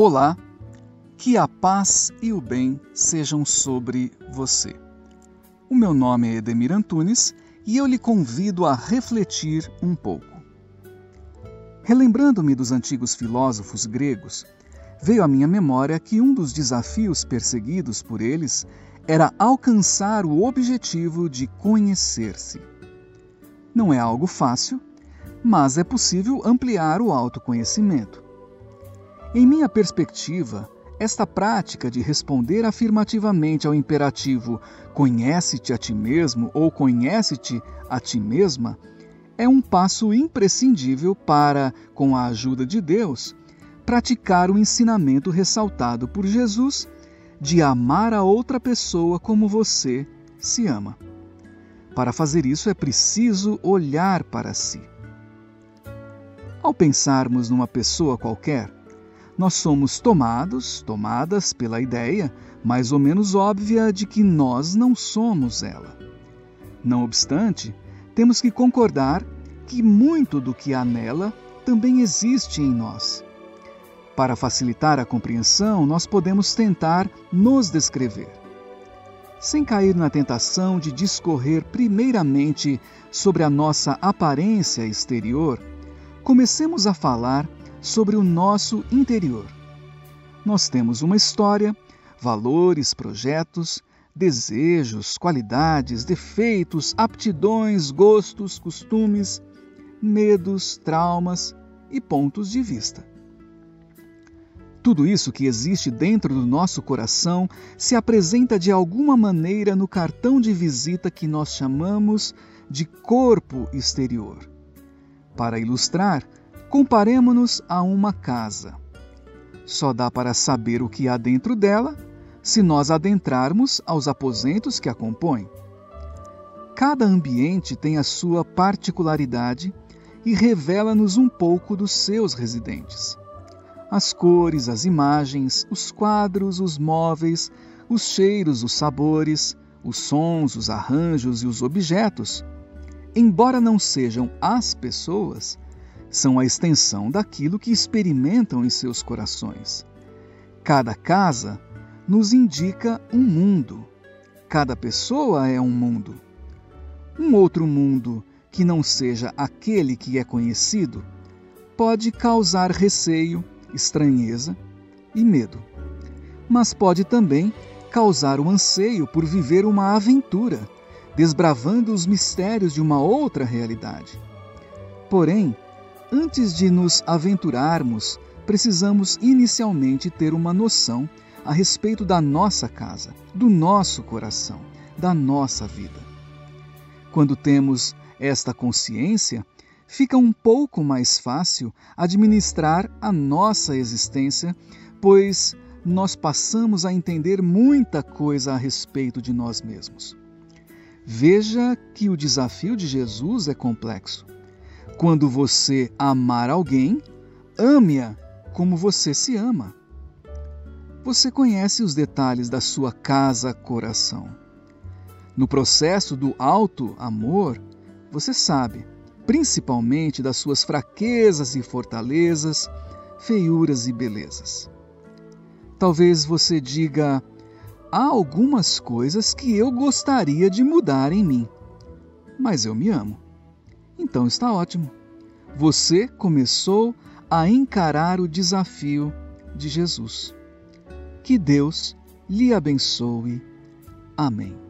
Olá, que a paz e o bem sejam sobre você. O meu nome é Edemir Antunes e eu lhe convido a refletir um pouco. Relembrando-me dos antigos filósofos gregos, veio à minha memória que um dos desafios perseguidos por eles era alcançar o objetivo de conhecer-se. Não é algo fácil, mas é possível ampliar o autoconhecimento. Em minha perspectiva, esta prática de responder afirmativamente ao imperativo conhece-te a ti mesmo ou conhece-te a ti mesma é um passo imprescindível para, com a ajuda de Deus, praticar o ensinamento ressaltado por Jesus de amar a outra pessoa como você se ama. Para fazer isso é preciso olhar para si. Ao pensarmos numa pessoa qualquer, nós somos tomados, tomadas pela ideia mais ou menos óbvia de que nós não somos ela. Não obstante, temos que concordar que muito do que há nela também existe em nós. Para facilitar a compreensão, nós podemos tentar nos descrever. Sem cair na tentação de discorrer primeiramente sobre a nossa aparência exterior, comecemos a falar sobre o nosso interior. Nós temos uma história, valores, projetos, desejos, qualidades, defeitos, aptidões, gostos, costumes, medos, traumas e pontos de vista. Tudo isso que existe dentro do nosso coração se apresenta de alguma maneira no cartão de visita que nós chamamos de corpo exterior. Para ilustrar, Comparemo-nos a uma casa. Só dá para saber o que há dentro dela se nós adentrarmos aos aposentos que a compõem. Cada ambiente tem a sua particularidade e revela-nos um pouco dos seus residentes. As cores, as imagens, os quadros, os móveis, os cheiros, os sabores, os sons, os arranjos e os objetos, embora não sejam as pessoas, são a extensão daquilo que experimentam em seus corações. Cada casa nos indica um mundo. Cada pessoa é um mundo. Um outro mundo que não seja aquele que é conhecido pode causar receio, estranheza e medo. Mas pode também causar o anseio por viver uma aventura, desbravando os mistérios de uma outra realidade. Porém, Antes de nos aventurarmos, precisamos inicialmente ter uma noção a respeito da nossa casa, do nosso coração, da nossa vida. Quando temos esta consciência, fica um pouco mais fácil administrar a nossa existência, pois nós passamos a entender muita coisa a respeito de nós mesmos. Veja que o desafio de Jesus é complexo. Quando você amar alguém, ame-a como você se ama. Você conhece os detalhes da sua casa-coração. No processo do alto amor, você sabe, principalmente das suas fraquezas e fortalezas, feiuras e belezas. Talvez você diga: há algumas coisas que eu gostaria de mudar em mim, mas eu me amo. Então está ótimo. Você começou a encarar o desafio de Jesus. Que Deus lhe abençoe. Amém.